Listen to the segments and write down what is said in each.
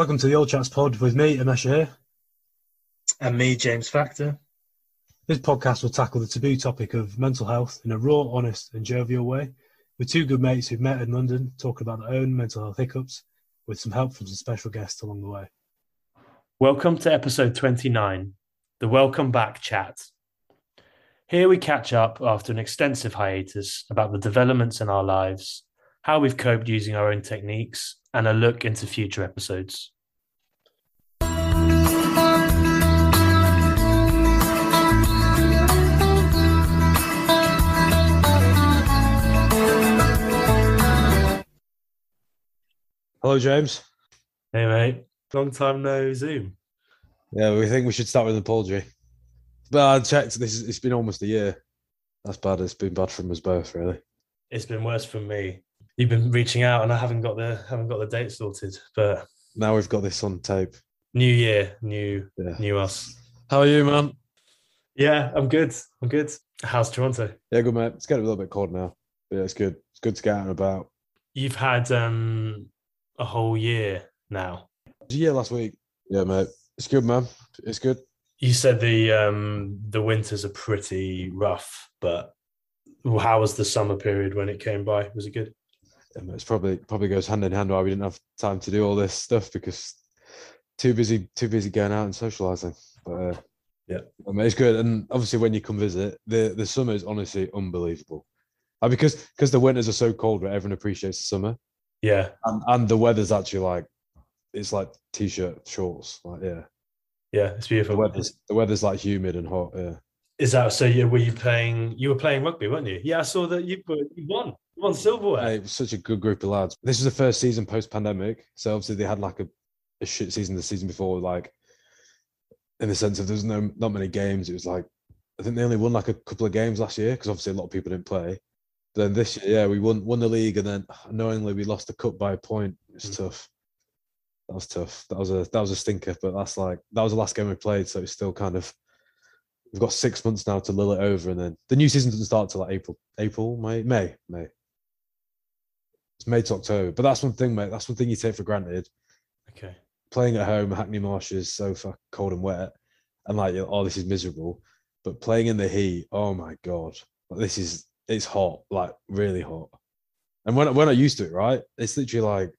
Welcome to the Old Chats Pod with me, Amesha here. And me, James Factor. This podcast will tackle the taboo topic of mental health in a raw, honest, and jovial way, with two good mates who've met in London talking about their own mental health hiccups, with some help from some special guests along the way. Welcome to episode 29, the Welcome Back Chat. Here we catch up after an extensive hiatus about the developments in our lives, how we've coped using our own techniques, and a look into future episodes. Hello, James. Hey, mate. Long time no Zoom. Yeah, we think we should start with the poultry. But I checked. This is, it's been almost a year. That's bad. It's been bad from us both, really. It's been worse for me. You've been reaching out, and I haven't got the haven't got the date sorted. But Now we've got this on tape. new year, new Yeah. new us. How are you, man? Yeah, I'm good. I'm good. How's Toronto? Yeah, good, mate. It's getting a little bit cold now. But yeah, it's good. It's good to get out and about. You've had um a whole year now. It was a year last week. Yeah, mate. It's good, man. It's good. You said the um the winters are pretty rough, but how was the summer period when it came by? Was it good? It's probably probably goes hand in hand why we didn't have time to do all this stuff because too busy too busy going out and socializing. But uh, Yeah. I mean, it's good. And obviously, when you come visit, the the summer is honestly unbelievable. Uh, because because the winters are so cold, where everyone appreciates the summer, Yeah, and and the weather's actually like it's like t-shirt shorts. Like yeah, yeah, it's the beautiful. weather's the weather's like humid and hot. Yeah. Is that so? You were you playing? You were playing rugby, weren't you? Yeah, I saw that you were, you won. Won silverware. Hey, it was such a good group of lads. This was the first season post pandemic. So obviously they had like a, a shit season the season before, like in the sense of there's no not many games. It was like I think they only won like a couple of games last year because obviously a lot of people didn't play. Then this year, yeah, we won won the league and then knowingly we lost the cup by a point. It was Mm. tough. That was tough. That was a that was a stinker, but that's like that was the last game we played, so it's still kind of we've got six months now to lull it over and then the new season doesn't start till like April, April, May, May, May. It's May to October. But that's one thing, mate. That's one thing you take for granted. Okay. Playing at home, Hackney Marsh is so fucking cold and wet. And like, oh, this is miserable. But playing in the heat, oh my God. Like, this is, it's hot, like really hot. And when, when I used to it, right, it's literally like,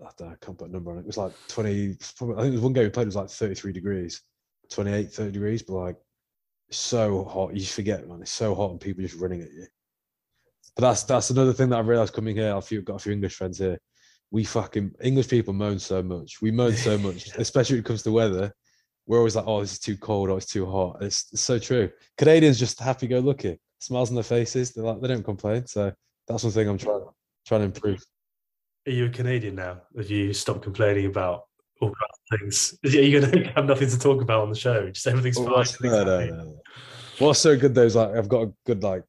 I, don't know, I can't put a number on it. It was like 20, probably, I think it was one game we played, it was like 33 degrees, 28, 30 degrees. But like, so hot. You forget, man. It's so hot and people just running at you. But that's that's another thing that I've realized coming here. I've got a few English friends here. We fucking English people moan so much. We moan so much, especially when it comes to weather. We're always like, oh, this is too cold or it's too hot. It's, it's so true. Canadians just happy go lucky, smiles on their faces. They're like, they don't complain. So that's one thing I'm trying trying to improve. Are you a Canadian now? Have you stopped complaining about all kinds of things? Are you going to have nothing to talk about on the show? Just everything's Well, fine. no, no, no. What's so good though is like I've got a good like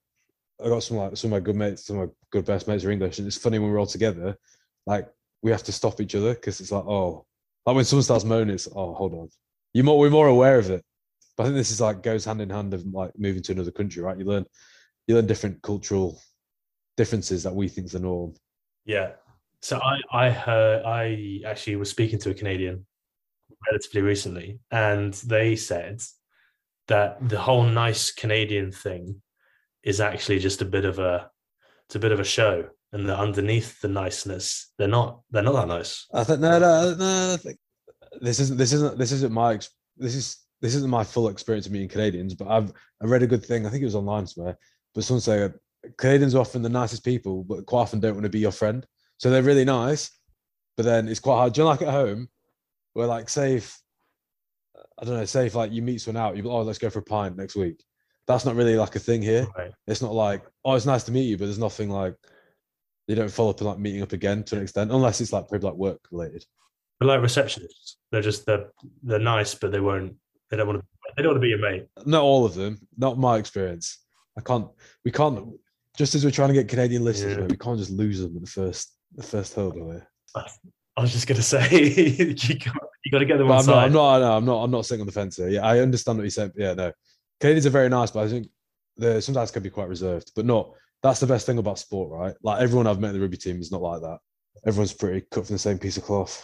I got some like some of my good mates, some of my good best mates are English, and it's funny when we're all together, like we have to stop each other because it's like oh, like when someone starts moaning, it's oh hold on, you more we're more aware of it. But I think this is like goes hand in hand of like moving to another country, right? You learn you learn different cultural differences that we think is the norm. Yeah. So I I heard I actually was speaking to a Canadian relatively recently, and they said that the whole nice Canadian thing is actually just a bit of a it's a bit of a show, and that underneath the niceness, they're not they're not that nice. I think no, no, no. Think this isn't this isn't this isn't my this is this isn't my full experience of meeting Canadians, but I've I read a good thing. I think it was online somewhere, but someone said Canadians are often the nicest people, but quite often don't want to be your friend. So they're really nice, but then it's quite hard. Do you know, like at home, where like say if I don't know, say if like you meet someone out, you go, oh let's go for a pint next week. That's not really like a thing here. Right. It's not like oh it's nice to meet you, but there's nothing like you don't follow up and like meeting up again to an extent, unless it's like probably like work related. They're like receptionists. They're just they're they're nice, but they won't. They don't want to. They don't want to be your mate. Not all of them. Not my experience. I can't. We can't. Just as we're trying to get Canadian listeners, Yeah. we can't just lose them at the first the first hurdle here. I was just gonna say you got, you got to get them But on I'm not. I'm not. no, I'm not. I'm not sitting on the fence here. Yeah, I understand what you said. Yeah, no. Canadians are very nice, but I think they sometimes can be quite reserved. But not. That's the best thing about sport, right? Like everyone I've met in the rugby team is not like that. Everyone's pretty cut from the same piece of cloth.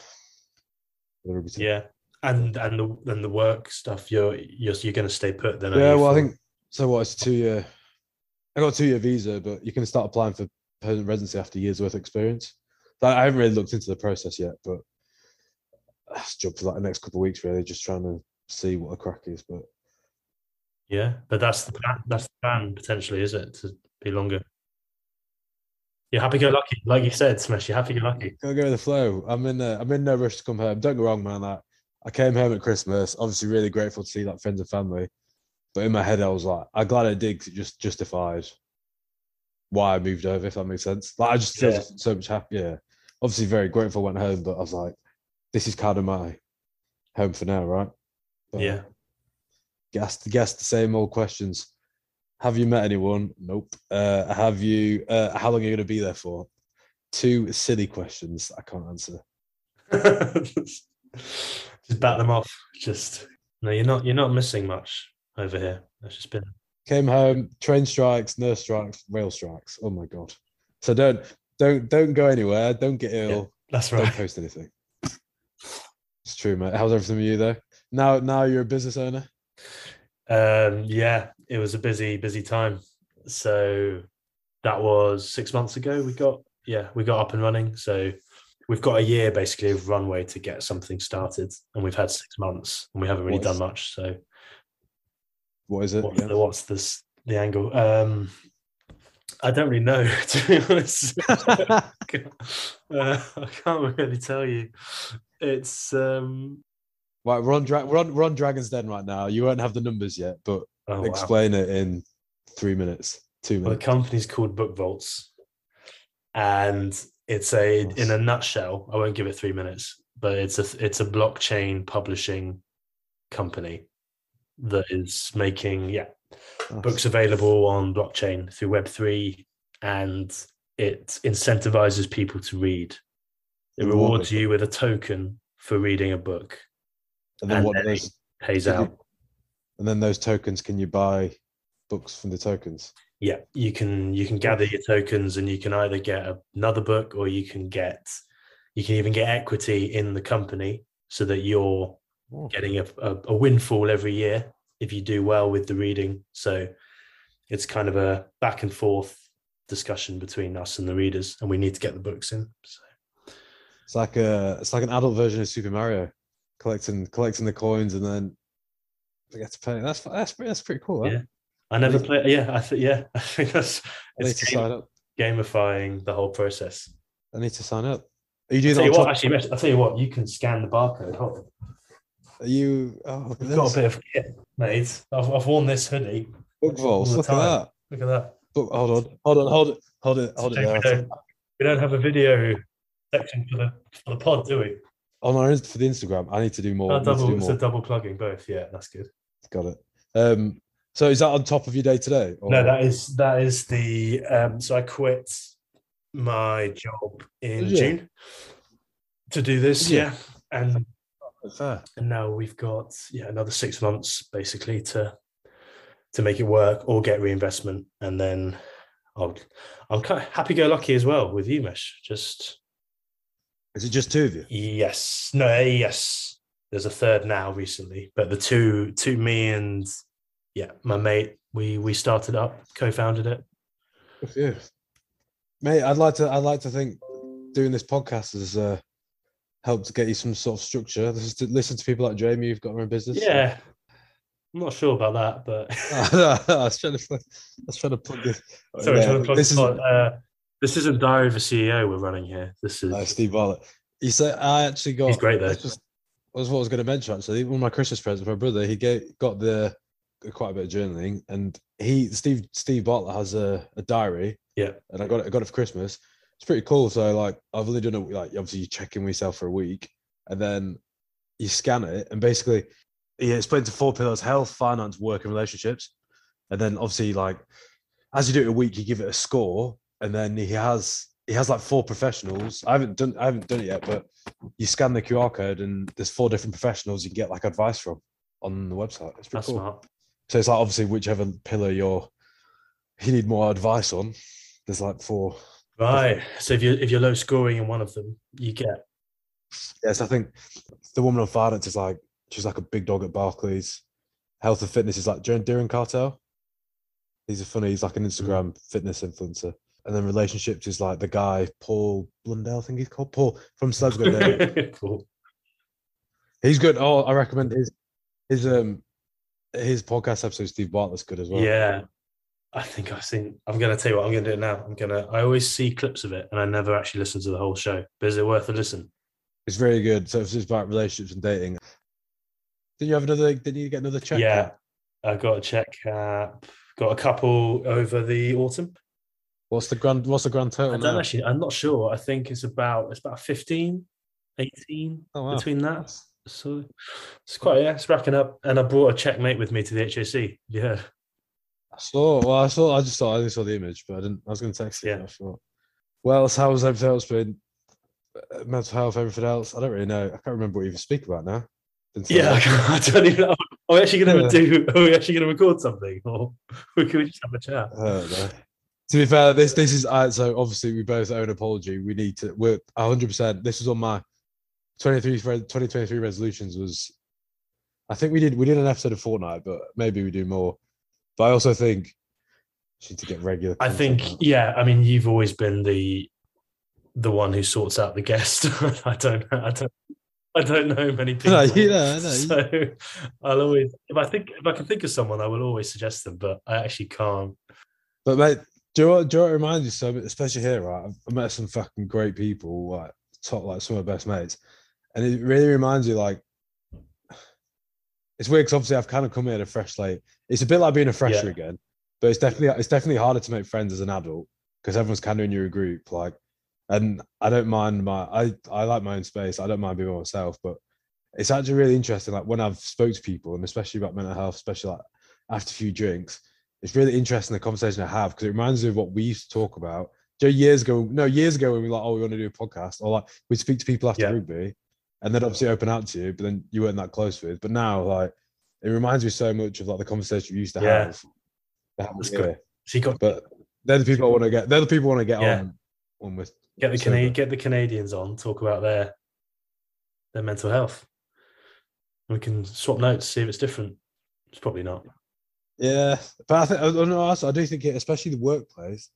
the rugby team. Yeah, and and the and the work stuff. You're you're you're going to stay put then. Yeah, well, I think so. What it's two year. I got a two year visa, but you can start applying for permanent residency after years worth of experience. I haven't really looked into the process yet, but that's job for like the next couple of weeks, really, just trying to see what the crack is. But Yeah, but that's the plan. That's the plan potentially, is it? To be longer. You're happy go lucky, like you said, Smash. You're happy go lucky. gotta go with the flow. I'm in. Uh, I'm in no rush to come home. Don't get wrong, man. Like, I came home at Christmas. Obviously, really grateful to see like friends and family. But in my head, I was like, I'm glad I did 'cause it just justified why I moved over. If that makes sense. Like, I just feel Yeah. so much happier. Obviously, very grateful. Went home, but I was like, this is kind of my home for now, right? But Yeah. Guess the same old questions. Have you met anyone? Nope. Uh, have you? Uh, how long are you going to be there for? Two silly questions I can't answer. just bat them off. Just no, you're not. You're not missing much over here. That's just been. Came home, train strikes, nurse strikes, rail strikes. Oh my god! So don't don't don't go anywhere. Don't get ill. That's right. Don't post anything. It's true, mate. How's everything with you though? Now now you're a business owner. Um, yeah, it was a busy, busy time. So that was six months ago. We got yeah, we got up and running. So we've got a year basically of runway to get something started, and we've had six months, and we haven't really done much. So What is it? what's again? the what's this the angle? Um, I don't really know to be honest. uh, I can't really tell you. It's um, right, we're on, Dra- we're on we're on Dragon's Den right now. You won't have the numbers yet, but oh, wow. explain it in three minutes, two Well, the minutes. company's called Book Vaults, and it's a in a nutshell. I won't give it three minutes, but it's a it's a blockchain publishing company that is making yeah Nice. books available on blockchain through Web three, and it incentivizes people to read. It rewards you with a token for reading a book. And then and what then those Pays you- out. and then those tokens can you buy books from the tokens? yeah you can you can gather your tokens and you can either get another book or you can get you can even get equity in the company so that you're Oh, getting a, a, a windfall every year if you do well with the reading. So it's kind of a back and forth discussion between us and the readers and we need to get the books in so. It's like a it's like an adult version of Super Mario, collecting collecting the coins and then get to pay. That's that's pretty, that's pretty cool. Huh? Yeah. i never Really? play yeah i think yeah i think that's I need it's to game- sign up. gamifying the whole process I need to sign up. Are you I'll tell that you what, actually, I'll tell you what, you can scan the barcode. Hold on. Are you? Oh, look at We've got this. a bit of kit, mate. I've, I've worn this hoodie. book vaults. Look at that. Look at that. Book, hold on, hold on, hold it, hold it, hold it. we, don't, we don't have a video section for the for the pod, do we? On our for the Instagram, I need to do more. Need to double, do it's a double plugging both. Yeah, that's good. Got it. Um, so is that on top of your day today? Or- No, that is that is the um so I quit my job in? June to do this, you? yeah. And fair. and now we've got yeah another six months basically to to make it work or get reinvestment and then I'll I'm kind of happy go lucky as well with you Mesh just Is it just two of you? yes no yes there's a third now recently but the two two me and yeah my mate we we started up co-founded it you. Mate, I'd like to. I'd like to think doing this podcast has uh, helped to get you some sort of structure. This is to listen to people like Jamie You've got your own business. yeah I'm not sure about that but I was trying to. I was trying to plug this. sorry Yeah, trying to plug this this is uh, this isn't Diary of a CEO we're running here this is uh, Steve Bartlett. He said I actually got. He's great, though. that's Just, was what I was going to mention actually. One of my Christmas presents for my brother. He gave, got the quite a bit of journaling, and he Steve Steve Bartlett has a, a diary. Yeah. and I got it. I got it for Christmas. It's pretty cool. So like, I've only done it. Like, obviously, you check in with yourself for a week, and then you scan it, and basically, yeah, it's split into four pillars: health, finance, work, and relationships. And then obviously, like, as you do it a week, you give it a score, and then he has he has like four professionals. I haven't done I haven't done it yet, but you scan the QR code, and there's four different professionals you can get like advice from on the website. It's pretty that's cool. smart So it's like obviously whichever pillar you're you need more advice on. There's like four. Right. So if you if you're low scoring in one of them, you get Yes, I think the woman on finance is like she's like a big dog at Barclays. Health and fitness is like Darren Cartel. He's a funny. He's like an Instagram hmm. fitness influencer. And then relationships is like the guy Paul Brunson. I think he's called Paul from Celebs Go Dating. cool. He's good. Oh, I recommend his his um his podcast episode. Steve Bartlett's good as well. Yeah. I think I've seen. I'm going to tell you what I'm going to do now. I'm going to. I always see clips of it, and I never actually listen to the whole show. But is it worth a listen? it's very good. So it's just about relationships and dating. Did you have another? Did you get another check? yeah, I got a check cap. Got a couple over the autumn. What's the grand? What's the grand total? I don't now? actually. I'm not sure. I think it's about. It's about 15, 18 Oh, wow. between that. So it's quite yeah, it's racking up. And I brought a checkmate with me to the HAC. Yeah. I saw. Well, I saw. I just saw. I only saw the image, but I didn't. I was going to text you. Yeah. I thought. Well, how's everything else been? Uh, Mental health, everything else. I don't really know. I can't remember what you even speak about now. Yeah, long. I don't even know. Are we actually going Yeah. to do? Are we actually going to record something, or we can we just have a chat? I don't know. To be fair, this this is uh, so obviously we both owe an apology. We need to. We're hundred percent. This was on my 23 2023 resolutions. Was I think we did we did an episode of fortnight, but maybe we do more. But I also think need to get regular. I think out. yeah. I mean, you've always been the the one who sorts out the guest. I don't. I don't. I don't know many people. No, I know. So I'll always, if I think, if I can think of someone, I will always suggest them. But I actually can't. But mate, do you know what, do you know what it reminds you so especially here, right? I've- met some fucking great people, like top like some of my best mates. And it really reminds you like it's weird because obviously I've kind of come in at a fresh slate. It's a bit like being a fresher Yeah. again, but it's definitely it's definitely harder to make friends as an adult because everyone's kind of in your group. Like, and I don't mind my I I like my own space. I don't mind being by myself, but it's actually really interesting. Like when I've spoke to people, and especially about mental health, especially like after a few drinks, it's really interesting the conversation I have because it reminds me of what we used to talk about. Joe, years ago, no, years ago when we were like, oh, we want to do a podcast, or like we'd speak to people after Yeah. rugby, and they'd obviously open out to you, but then you weren't that close with. But now, like, it reminds me so much of like the conversation we used to Yeah. have. That's good. You got But they're the people I want to get. They're the people I want to get Yeah. on on with. get the So Cana- get the Canadians on, talk about their their mental health. We can swap notes, see if it's different. It's probably not. Yeah, but I think I don't know. also, I do think it, especially the workplace.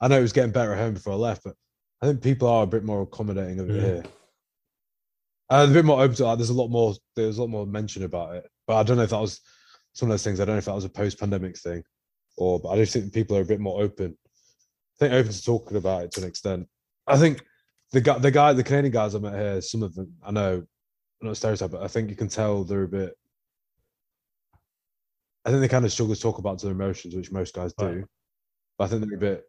I know it was getting better at home before I left, but I think people are a bit more accommodating over Mm. here. And a bit more open to like, there's a lot more there's a lot more mention about it. But I don't know if that was some of those things. I don't know if that was a post pandemic thing or but I just think people are a bit more open. I think open to talking about it to an extent. I think the guy the guy the Canadian guys I met here, some of them I know not a stereotype, but I think you can tell they're a bit I think they kind of struggle to talk about their emotions, which most guys do. Right. But I think they're a bit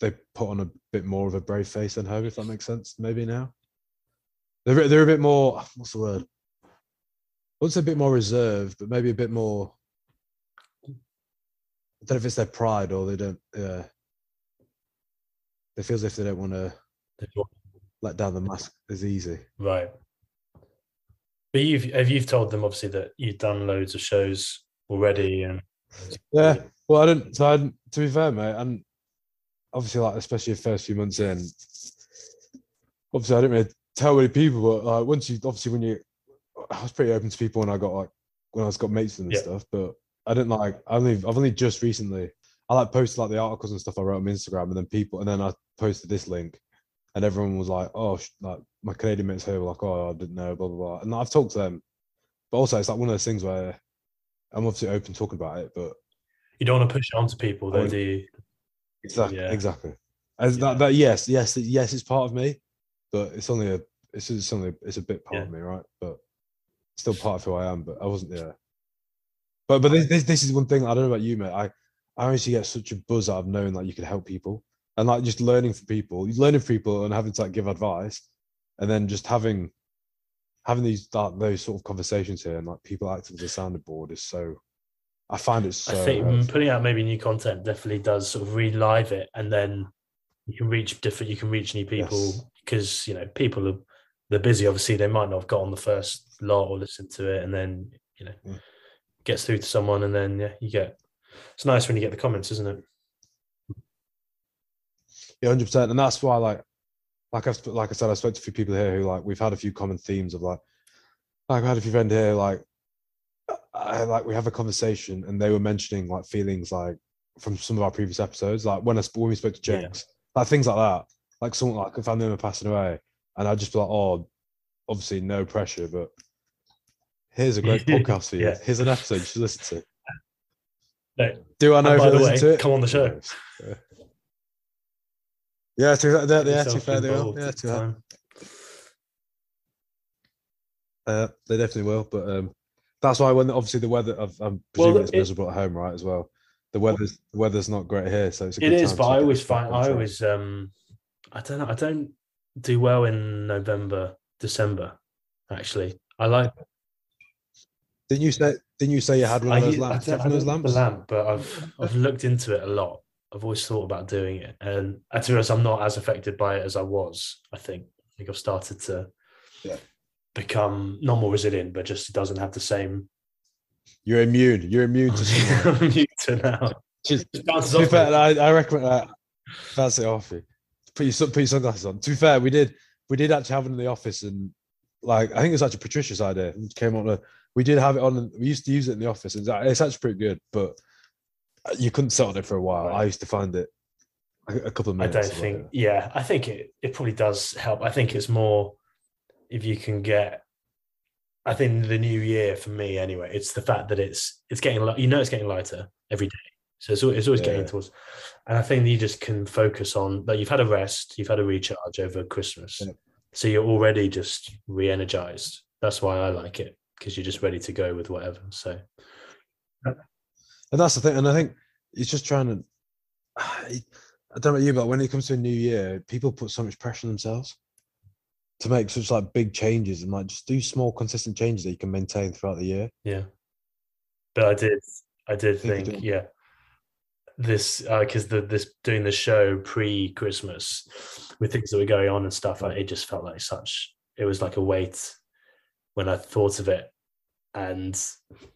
they put on a bit more of a brave face than her, if that makes sense. Maybe now. They're a- they're a bit more what's the word? I would say a bit more reserved, but maybe a bit more. I don't know if it's their pride or they don't. Yeah, it feels as if they don't want to let down the mask as easy. Right. But you've have you've told them obviously that you've done loads of shows already and Yeah. Well, I didn't. So I didn't, to be fair, mate, and obviously, like especially the first few months in, obviously I didn't really tell many people, but like once you obviously when you, I was pretty open to people when I got like when I was got mates and Yeah. stuff, but I didn't like. I only I've only just recently. I like posted like the articles and stuff I wrote on Instagram, and then people, and then I posted this link, and everyone was like, "Oh, sh- like my Canadian mates here were like, oh, I didn't know, blah blah blah," and I've talked to them, but also it's like one of those things where I'm obviously open talking about it, but you don't want to push it onto people, though, do you? Exactly. Yeah. Exactly. As Yeah. that, that, yes, yes, yes, it's part of me, but it's only a, it's only, it's a bit part of me, right? But still part of who I am. But I wasn't there. But but this, this this is one thing I don't know about you, mate. I I honestly get such a buzz out of knowing that you can help people and like just learning from people, learning from people and having to like give advice, and then just having having these like, those sort of conversations here and like people acting as a sounding board is so. I find it so. I think helpful. putting out maybe new content definitely does sort of relive it, and then you can reach different. You can reach new people Yes. because you know people are they're busy. Obviously, they might not have got on the first lot or listened to it, and then you know Mm. gets through to someone, and then yeah, you get. It's nice when you get the comments, isn't it? Yeah, hundred percent, and that's why like like I've like I said, I spoke to a few people here who like we've had a few common themes of like like I had a few friends here like I, like we have a conversation and they were mentioning like feelings like from some of our previous episodes, like when I when we spoke to Yeah. Like things like that, like someone like a family member passing away, and I'd just be like, oh, obviously no pressure, but here's a great podcast for you. Yeah. Here's an episode you should listen to. No, Do I know if the listen way, to it? come on the show. Yeah, to, yeah, yeah, to fair, they will. Yeah, to fair. time. Uh, they definitely will, but um, that's why when obviously the weather, of, I'm Well, it's it- miserable at home, right? As well, the weather's the weather's not great here, so it's a It is, but I always find I always um I don't know I don't do well in November December actually I like Didn't you say? Didn't you say you had one of those I lamps? Have one I those lamps? the lamp but I've I've looked into it a lot I've always thought about doing it and uh, to be honest I'm not as affected by it as I was I think I think I've started to Yeah. become not more resilient but just doesn't have the same You're immune. You're immune to sunlight. I'm used to now Just- Just to be off fair. I, I recommend that. That's it off you. Put your put your sunglasses on. To be fair, we did we did actually have it in the office, and like I think it's was actually Patricia's idea. It came on. A, we did have it on. We used to use it in the office, and it's it's actually pretty good. But you couldn't sit on it for a while. I used to find it a, a couple of minutes. I don't think. like, Yeah, I think it it probably does help. I think it's more if you can get. I think the new year for me anyway. It's the fact that it's it's getting li- you know it's getting lighter every day, so it's always, it's always getting towards. And I think you just can focus on that. You've had a rest, you've had a recharge over Christmas, Yeah. so you're already just re-energized. That's why I like it because you're just ready to go with whatever. So uh, and that's the thing. And I think it's just trying to. I don't know about you, but when it comes to a new year, people put so much pressure on themselves to make such like big changes and like just do small, consistent changes that you can maintain throughout the year. Yeah, but I did. I did Think think, yeah, this uh, because the this doing the show pre Christmas with things that were going on and stuff. I, it just felt like such. It was like a weight when I thought of it, and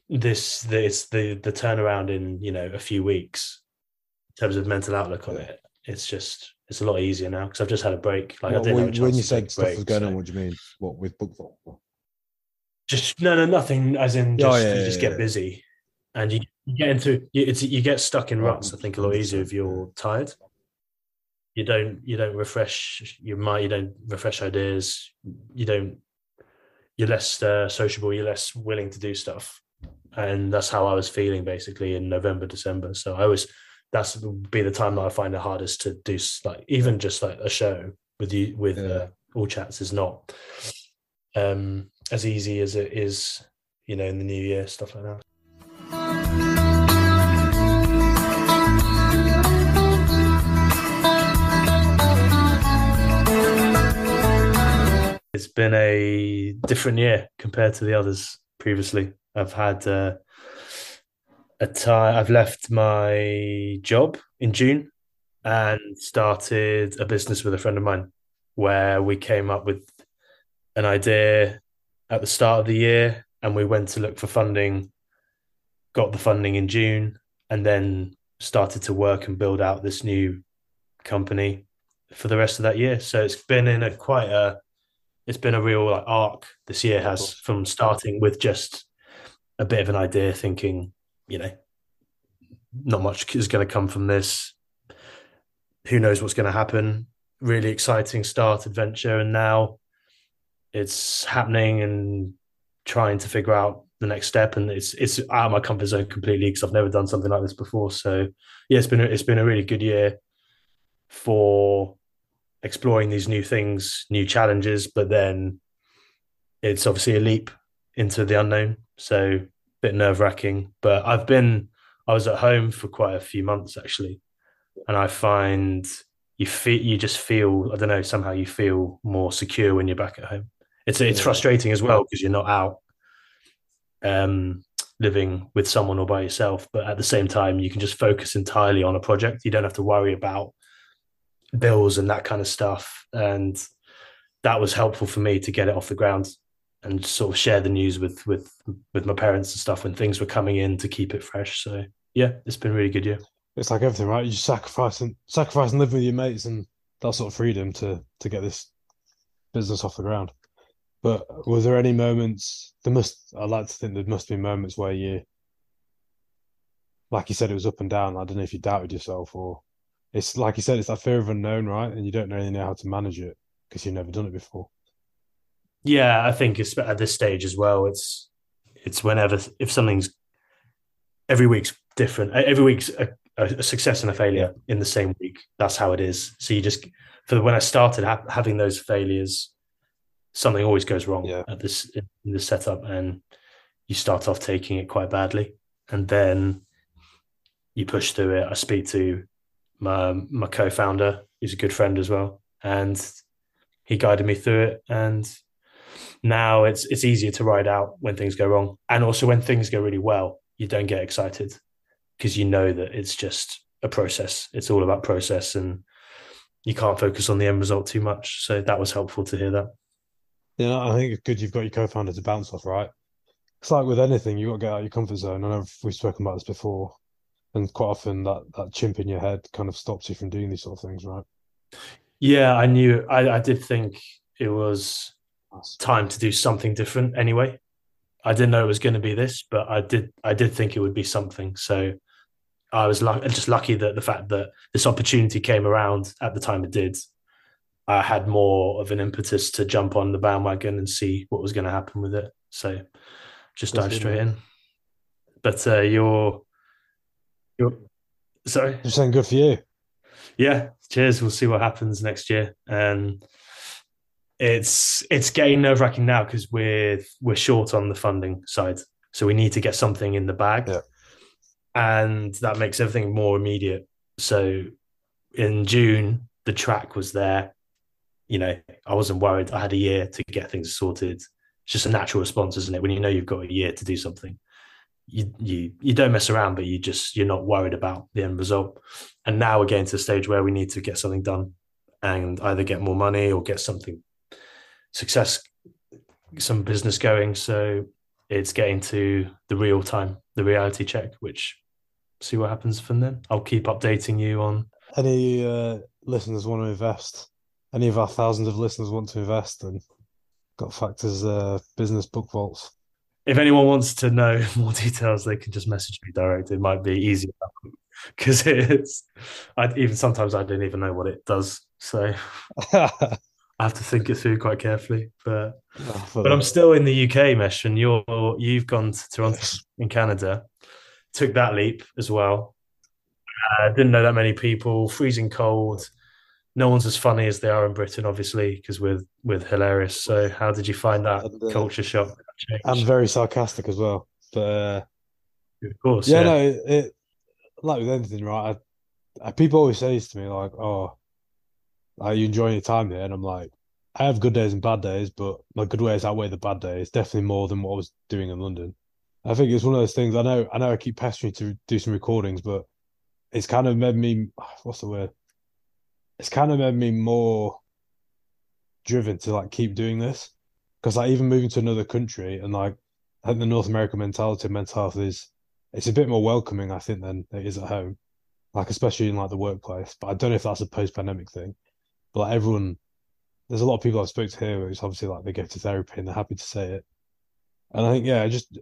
this this the the turnaround in you know a few weeks in terms of mental outlook on it. It's just it's a lot easier now because I've just had a break. Like I didn't when, when you to take said stuff break, was going so- on, what do you mean? What with book football? just no, no, nothing. As in, Oh, yeah, you just yeah, get yeah. busy, and you, you get into you, it's you get stuck in ruts. Oh, I think a lot easier if you're tired. You don't you don't refresh your mind. You don't refresh ideas. You don't. You're less uh, sociable. You're less willing to do stuff, and that's how I was feeling basically in November, December. So I was. That's be the time that I find it hardest to do. Like even just like a show with you with Yeah. uh, all chats is not um as easy as it is you know in the new year stuff like that it's been a different year compared to the others previously. I've had uh, a time i've left my job in june and started a business with a friend of mine where we came up with an idea at the start of the year and we went to look for funding got the funding in june and then started to work and build out this new company for the rest of that year. So it's been in a quite a it's been a real like arc this year has from starting with just a bit of an idea thinking you know not much is going to come from this. Who knows what's going to happen? Really exciting start adventure and now it's happening and trying to figure out the next step and it's it's out of my comfort zone completely because I've never done something like this before. So yeah it's been a, it's been a really good year for exploring these new things new challenges but then it's obviously a leap into the unknown. So a bit nerve-wracking. But I've been I was at home for quite a few months actually and I find you feel you just feel I don't know somehow you feel more secure when you're back at home. It's it's frustrating as well because you're not out um living with someone or by yourself but at the same time you can just focus entirely on a project. You don't have to worry about bills and that kind of stuff and that was helpful for me to get it off the ground and sort of share the news with with with my parents and stuff when things were coming in to keep it fresh so yeah it's been really good year It's like everything, right? You sacrifice and sacrifice and live with your mates and that sort of freedom to to get this business off the ground. But was there any moments? There must. I like to think there must be moments where you, like you said, it was up and down. I don't know if you doubted yourself or it's like you said, it's that fear of unknown, right? And you don't really know how to manage it because you've never done it before. Yeah, I think it's at this stage as well. It's it's whenever if something's every week's different. Every week's a, a success and a failure in the same week. That's how it is. So you just for when I started ha- having those failures, something always goes wrong Yeah. at this in the setup, and you start off taking it quite badly, and then you push through it. I speak to my my co-founder, who's a good friend as well, and he guided me through it. And now it's it's easier to ride out when things go wrong, and also when things go really well, you don't get excited because you know that it's just a process. It's all about process, and you can't focus on the end result too much. So that was helpful to hear that. Yeah, I think it's good you've got your co-founder to bounce off, right? It's like with anything, you've got to get out of your comfort zone. I know we've spoken about this before, and quite often that that chimp in your head kind of stops you from doing these sort of things, right? Yeah, I knew. I, I did think it was time to do something different. Anyway, I didn't know it was going to be this, but I did. I did think it would be something. So I was luck- just lucky that the fact that this opportunity came around at the time it did. I had more of an impetus to jump on the bandwagon and see what was going to happen with it. So just dive straight in. But uh, you're, you're sorry. Just saying, good for you. yeah cheers. We'll see what happens next year. And it's it's getting nerve wracking now because we're we're short on the funding side. So we need to get something in the bag. Yeah. and that makes everything more immediate. So in june the track was there. You know i wasn't worried. I had a year to get things sorted. It's just a natural response isn't it? When you know you've got a year to do something you you you don't mess around but you just you're not worried about the end result and now we're getting to the stage where we need to get something done and either get more money or get something success some business going so it's getting to the real time the reality check which see what happens from then i'll keep updating you on Any uh, listeners want to invest? Any of our thousands of listeners want to invest and got factors uh, business book vaults. If anyone wants to know more details they can just message me direct it might be easier because it's i even sometimes i don't even know what it does so i have to think it through quite carefully but but I'm still in the UK, Mesh, and you're you've gone to Toronto in Canada. Took that leap as well. Uh, didn't know that many people. Freezing cold. No one's as funny as they are in Britain, obviously, because we're we're hilarious. So, how did you find that And, uh, culture shock? and very sarcastic as well. But uh, of course, yeah, yeah. no, it, it like with anything, right? I, I, people always say this to me, like, "Oh, are you enjoying your time here?" And I'm like, I have good days and bad days, but my good days outweigh the bad days. Definitely more than what I was doing in London. I think it's one of those things. I know, I know, I keep pestering you to do some recordings, but it's kind of made me. What's the word? It's kind of made me more driven to like keep doing this because like even moving to another country and like I think the North American mentality of mental health is it's a bit more welcoming, I think, than it is at home. Like especially in like the workplace. But I don't know if that's a post pandemic thing. But like everyone there's a lot of people I've spoke to here who's obviously like they go to therapy and they're happy to say it. And I think, yeah, just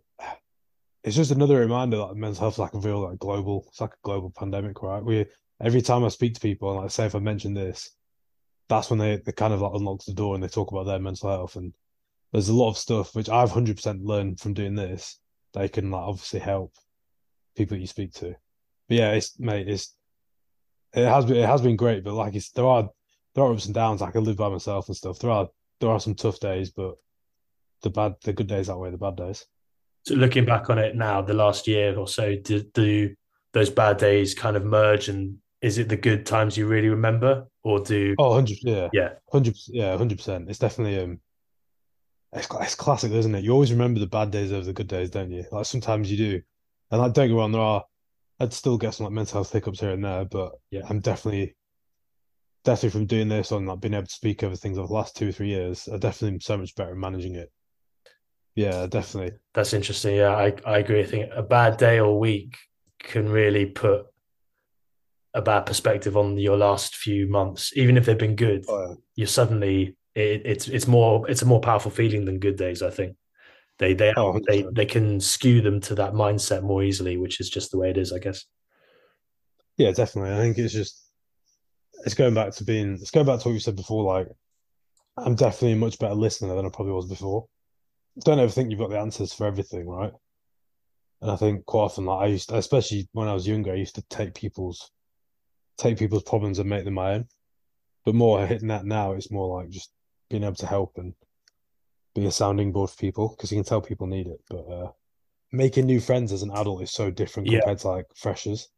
it's just another reminder that mental health is like a real like global it's like a global pandemic, right? We every time I speak to people and like say if I mention this, that's when they, they kind of like unlocks the door and they talk about their mental health and there's a lot of stuff which I've hundred percent learned from doing this they can like obviously help people you speak to. But yeah, it's mate, it's it has been it has been great, but like it's there are there are ups and downs. I can live by myself and stuff. There are there are some tough days, but the bad the good days outweigh the bad days. So looking back on it now, the last year or so, do, do those bad days kind of merge? And is it the good times you really remember, or do Oh, 100 yeah. yeah, 100 yeah, 100%. It's definitely um it's, it's classic, isn't it? You always remember the bad days over the good days, don't you? Like sometimes you do. And like don't get me wrong, there are I'd still get some like mental health hiccups here and there, but Yeah. I'm definitely definitely from doing this and like being able to speak over things over the last two or three years, I definitely am so much better at managing it. Yeah, definitely. That's interesting. Yeah, I, I agree. I think a bad day or week can really put a bad perspective on your last few months, even if they've been good. Oh, You're suddenly it, it's it's more it's a more powerful feeling than good days. I think they they Oh, they they can skew them to that mindset more easily, which is just the way it is, I guess. yeah, definitely. I think it's just it's going back to being it's going back to what you said before. Like, I'm definitely a much better listener than I probably was before. Don't ever think you've got the answers for everything, right? And I think quite often, like I used, to, especially when I was younger, I used to take people's take people's problems and make them my own. But more hitting that now, it's more like just being able to help and be a sounding board for people because you can tell people need it. But uh, making new friends as an adult is so different Yeah. compared to like freshers.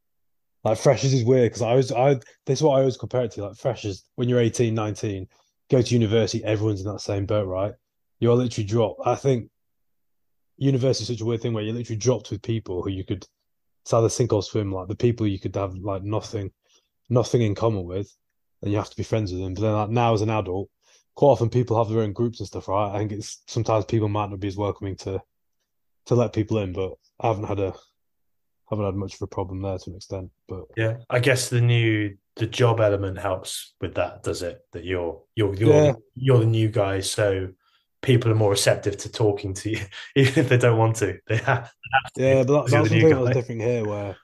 Like freshers is weird because I was I this is what I always compare it to. Like freshers, when you're 18, 19, go to university, everyone's in that same boat, right? You're literally dropped. I think university is such a weird thing where you're literally dropped with people who you could it's either sink or swim, like the people you could have like nothing, nothing in common with, and you have to be friends with them. But then like, now as an adult, quite often people have their own groups and stuff, right? I think it's sometimes people might not be as welcoming to to let people in, but I haven't had a haven't had much of a problem there to an extent. But Yeah, I guess the new the job element helps with that, does it? That you're you're you're Yeah. you're the new guy, so people are more receptive to talking to you, even if they don't want to. They have. they have to yeah, but that, that's the thing that was guy. different here, where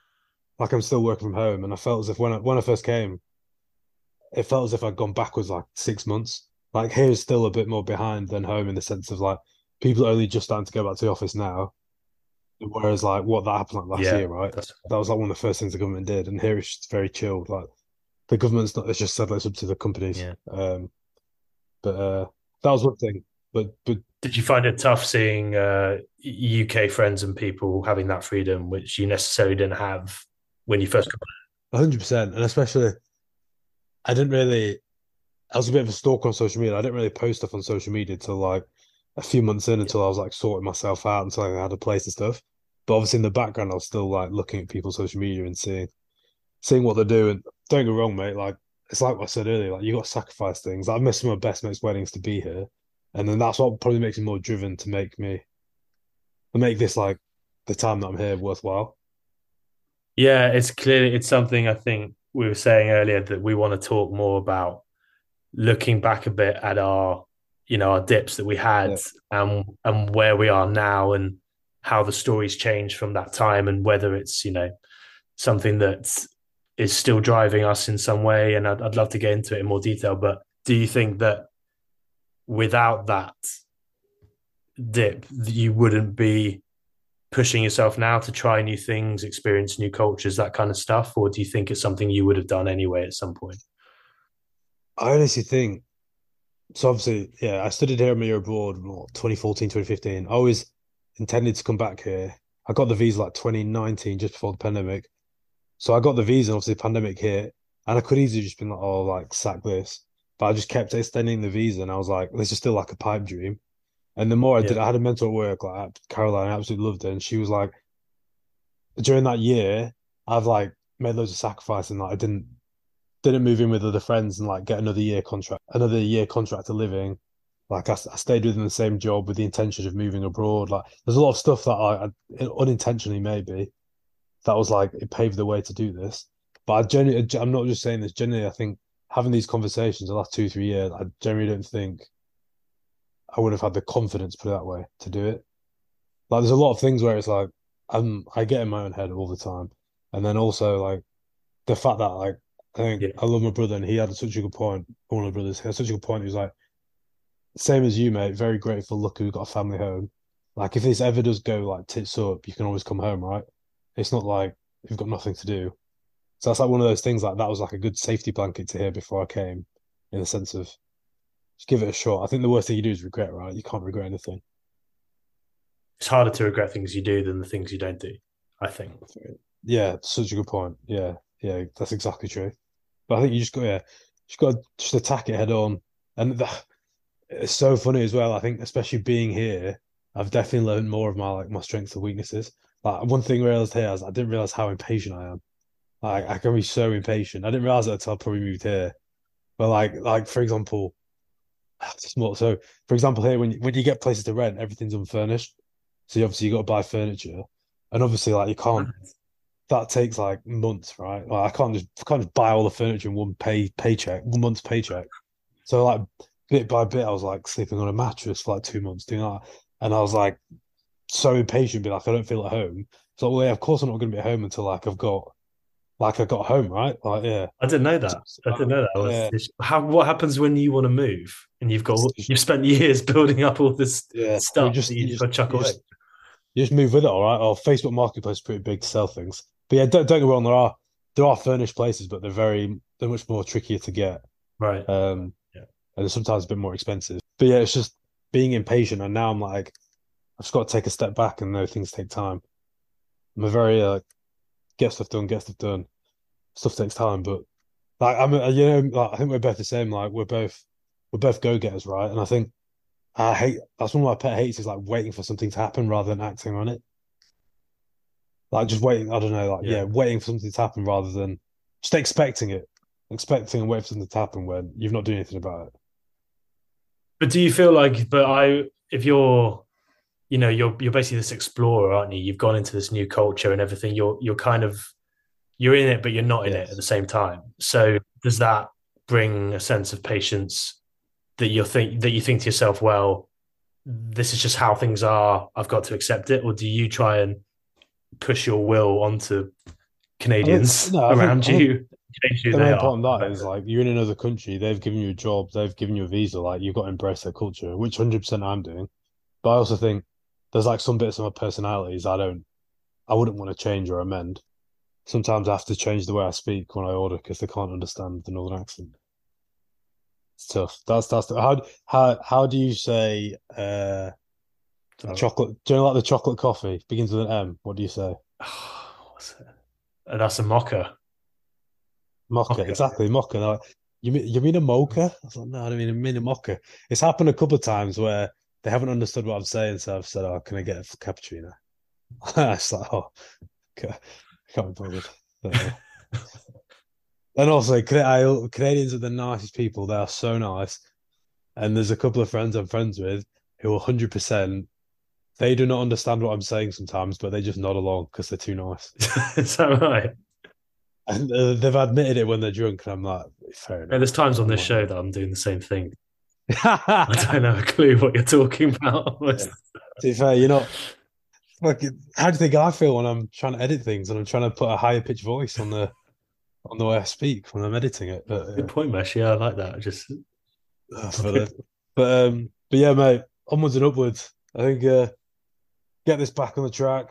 like I'm still working from home, and I felt as if when I, when I first came, it felt as if I'd gone backwards like six months. Like here is still a bit more behind than home in the sense of like people are only just starting to go back to the office now, whereas like what that happened like last Yeah, year, right? that's That was like one of the first things the government did, and here it's very chilled. Like the government's not, it's just said it's up to the companies. Yeah. Um, but uh, that was one thing. But but Did you find it tough seeing uh, UK friends and people having that freedom, which you necessarily didn't have when you first got? hundred percent, and especially, I didn't really. I was a bit of a stalker on social media. I didn't really post stuff on social media till like a few months in, until I was like sorting myself out, and until I had a place and stuff. But obviously, in the background, I was still like looking at people's social media and seeing, seeing what they're doing. Don't me wrong, mate. Like it's like what I said earlier. Like you got to sacrifice things. I've missed some of my best mates' weddings to be here, and then that's what probably makes me more driven to make me, make this like the time that I'm here worthwhile. Yeah, it's clearly it's something I think we were saying earlier that we want to talk more about looking back a bit at our you know our dips that we had and and where we are now and how the stories changed from that time and whether it's you know something that is still driving us in some way. And I'd, I'd love to get into it in more detail but do you think that without that dip you wouldn't be pushing yourself now to try new things experience new cultures that kind of stuff or do you think it's something you would have done anyway at some point I honestly think so. Obviously, yeah, I studied here my year abroad, what, 2014, 2015. I always intended to come back here. I got the visa like 2019, just before the pandemic. So I got the visa, obviously, the pandemic hit, and I could easily just been like, oh, like, sack this. But I just kept extending the visa, and I was like, this is still like a pipe dream. And the more I did, Yeah. I had a mentor at work, like Caroline, I absolutely loved her. And she was like, during that year, I've like made loads of sacrifice and like I didn't didn't move in with other friends and like get another year contract, another year contract of living. Like I, I stayed within the same job with the intention of moving abroad. Like there's a lot of stuff that I, I unintentionally maybe that was like it paved the way to do this. But I generally, I'm not just saying this. Generally, I think having these conversations the last two three years, I generally don't think I would have had the confidence, put it that way, to do it. Like there's a lot of things where it's like I'm I get in my own head all the time, and then also like the fact that like I think Yeah. I love my brother, and he had such a good point. One of my brothers he had such a good point. He was like, same as you, mate. Very grateful. Lucky we've got a family home. Like if this ever does go like tits up, you can always come home, right? It's not like you've got nothing to do. So that's like one of those things. Like that was like a good safety blanket to hear before I came, in the sense of just give it a shot. I think the worst thing you do is regret, right? You can't regret anything. it's harder to regret things you do than the things you don't do i think Yeah, such a good point. Yeah, yeah, that's exactly true. But I think you just got yeah, just got to just attack it head on. And the, it's so funny as well. I think especially being here, I've definitely learned more of my like my strengths and weaknesses. Like one thing I realized here is I didn't realize how impatient I am. Like I can be so impatient. I didn't realize that until I probably moved here. But like like for example, small. So for example, here when you, when you get places to rent, everything's unfurnished. So you obviously you got to buy furniture, and obviously like you can't that takes like months, right? Like I can't just I can't just buy all the furniture in one pay paycheck, one month's paycheck. So like bit by bit, I was like sleeping on a mattress for like two months doing that, and I was like so impatient, be like, I don't feel at home. So well, yeah, of course I'm not going to be at home until like I've got like I got home, right? Like yeah, I didn't know that. I didn't know that. Yeah. How what happens when you want to move and you've got you've spent years building up all this yeah. stuff You just that you you just just, got to chuck you away? just, you just move with it, all right. Or Facebook Marketplace is pretty big to sell things, but yeah, don't don't get me wrong. There are there are furnished places, but they're very they're much more trickier to get. Right. Um, Yeah. and they're sometimes a bit more expensive. But yeah, it's just being impatient. And now I'm like, I've just got to take a step back and know things take time. I'm a very uh, get stuff done, get stuff done. Stuff takes time, but like I'm, a, you know, like, I think we're both the same. Like we're both, we're both go getters, right? And I think I hate that's one of my pet hates is like waiting for something to happen rather than acting on it. Like just waiting, I don't know, like Yeah. yeah, waiting for something to happen rather than just expecting it, expecting and waiting for something to happen when you've not doing anything about it. But do you feel like, but I, if you're, you know, you're you're basically this explorer, aren't you? You've gone into this new culture and everything. You're you're kind of you're in it, but you're not in it at the same time. So does that bring a sense of patience that you think that you think to yourself, well, this is just how things are. I've got to accept it, or do you try and push your will onto Canadians no, I think- around I think you? The main are? part of that is like you're in another country, they've given you a job, they've given you a visa, like you've got to embrace their culture, which 100% I'm doing. But I also think there's like some bits of my personalities I don't, I wouldn't want to change or amend. Sometimes I have to change the way I speak when I order because they can't understand the northern accent. It's tough. That's that's the, how how how do you say uh chocolate? Do you know like the chocolate coffee begins with an M? What do you say? What's it? And that's a mocha. Mocha, Mocha. exactly, mocha. Like, you mean you mean a mocha? I was like, no, I don't mean I mean a mocha. It's happened a couple of times where they haven't understood what I'm saying, so I've said, "Oh, can I get a cappuccino?" it's like, oh, ca- can't be bothered. And also, Canadians are the nicest people. They are so nice. And there's a couple of friends I'm friends with who are 100%. They do not understand what I'm saying sometimes, but they just nod along because they're too nice. is that right? And uh, they've admitted it when they're drunk, and I'm like, fair And enough. there's times on this show that I'm doing the same thing. I don't have a clue what you're talking about. almost. To be fair, you're not. Like, how do you think I feel when I'm trying to edit things and I'm trying to put a higher pitch voice on the on the way I speak when I'm editing it? But, Good point, Mesh. Yeah, I like that. Just uh, but, but um, but yeah, mate, onwards and upwards. I think uh, get this back on the track.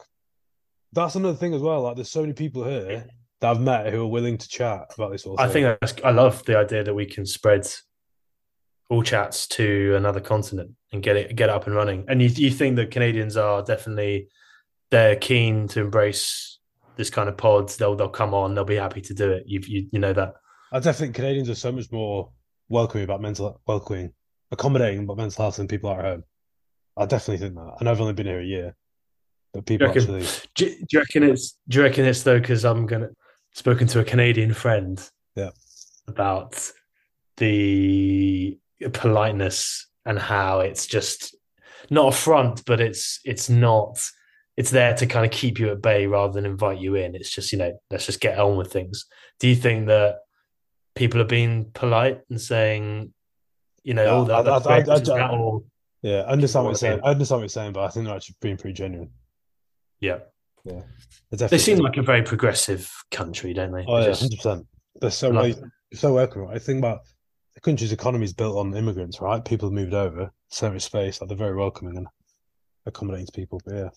That's another thing as well. Like, there's so many people here that I've met who are willing to chat about this whole I think that's, I love the idea that we can spread all chats to another continent and get it get it up and running. And you you think that Canadians are definitely they're keen to embrace this kind of pods. They'll they'll come on. They'll be happy to do it. You you, you know that. I definitely think Canadians are so much more welcoming about mental welcoming, accommodating about mental health than people are at home. I definitely think that. And I've only been here a year, but people reckon- actually. Do, you- do you reckon it's do you reckon it's though because I'm gonna spoken to a Canadian friend Yeah. about the politeness and how it's just not a front, but it's it's not it's there to kind of keep you at bay rather than invite you in. It's just, you know, let's just get on with things. Do you think that people are being polite and saying, you know, Yeah, all that, I- I- I- I- that or Yeah, I understand what you're saying. I understand what you're saying, but I think they're actually being pretty genuine. yeah. They're They seem like a very progressive country, don't they? Oh yeah, hundred percent. They're so Like- so welcoming. I think about country's economy is built on immigrants, right? People have moved over, so much space. Like they're very welcoming and accommodating to people. But yeah,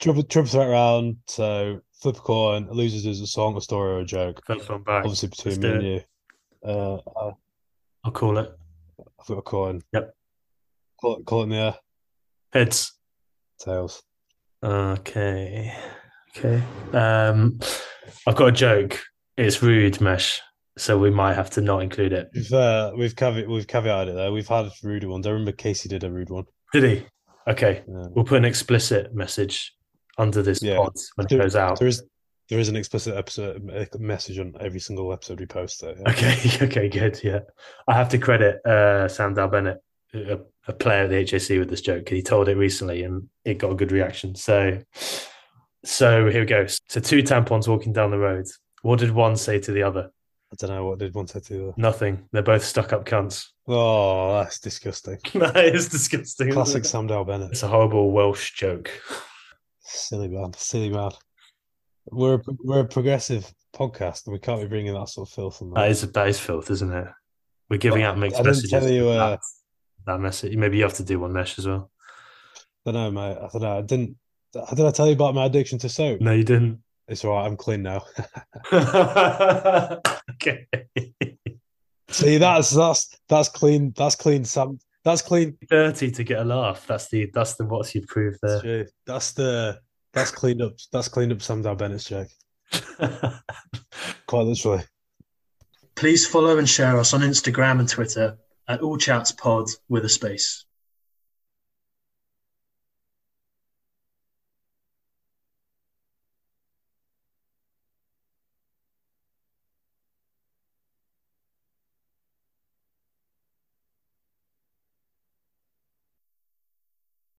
triple triple threat round. So flip a coin. Losers is a song, a story, or a joke. First one back. Obviously between Let's me and you. Uh, I- I'll call it. I've got a coin. Yep. Call it, call it in the air. Heads. Tails. Okay. Okay. Um, I've got a joke. It's rude, Mesh. So we might have to not include it. We've uh, we've caveat we've caveated it there. We've had rude ones. I remember Casey did a rude one. Did he? Okay. Yeah. We'll put an explicit message under this Yeah. pod when it goes out. There is there is an explicit episode message on every single episode we post. There. yeah. Okay. Okay. Good. Yeah. I have to credit uh, Sam Dal Bennett a, a player at the HAC with this joke. He told it recently, and it got a good reaction. So, so here we go. So two tampons walking down the road. What did one say to the other? I don't know what did one say to the other. Nothing. They're both stuck up cunts. Oh, that's disgusting. that is disgusting. Classic? Sam Dal Bennett. It's a horrible Welsh joke. Silly man, silly man. We're a, we're a progressive podcast, and we can't be bringing that sort of filth on That is that is filth, isn't it? We're giving out mixed I didn't messages. tell you, uh, that, that message. Maybe you have to do one mesh as well. I don't know, mate. I don't know. I didn't. Did I tell you about my addiction to soap? No, you didn't. It's all right. I'm clean now. okay. See, that's that's that's clean. That's clean. Sam. That's clean. Dirty to get a laugh. That's the that's the what's you proved there. True. That's the that's cleaned up. That's cleaned up Sam Dal Bennett's joke. Quite literally. Please follow and share us on Instagram and Twitter at All Chats Pod with a space.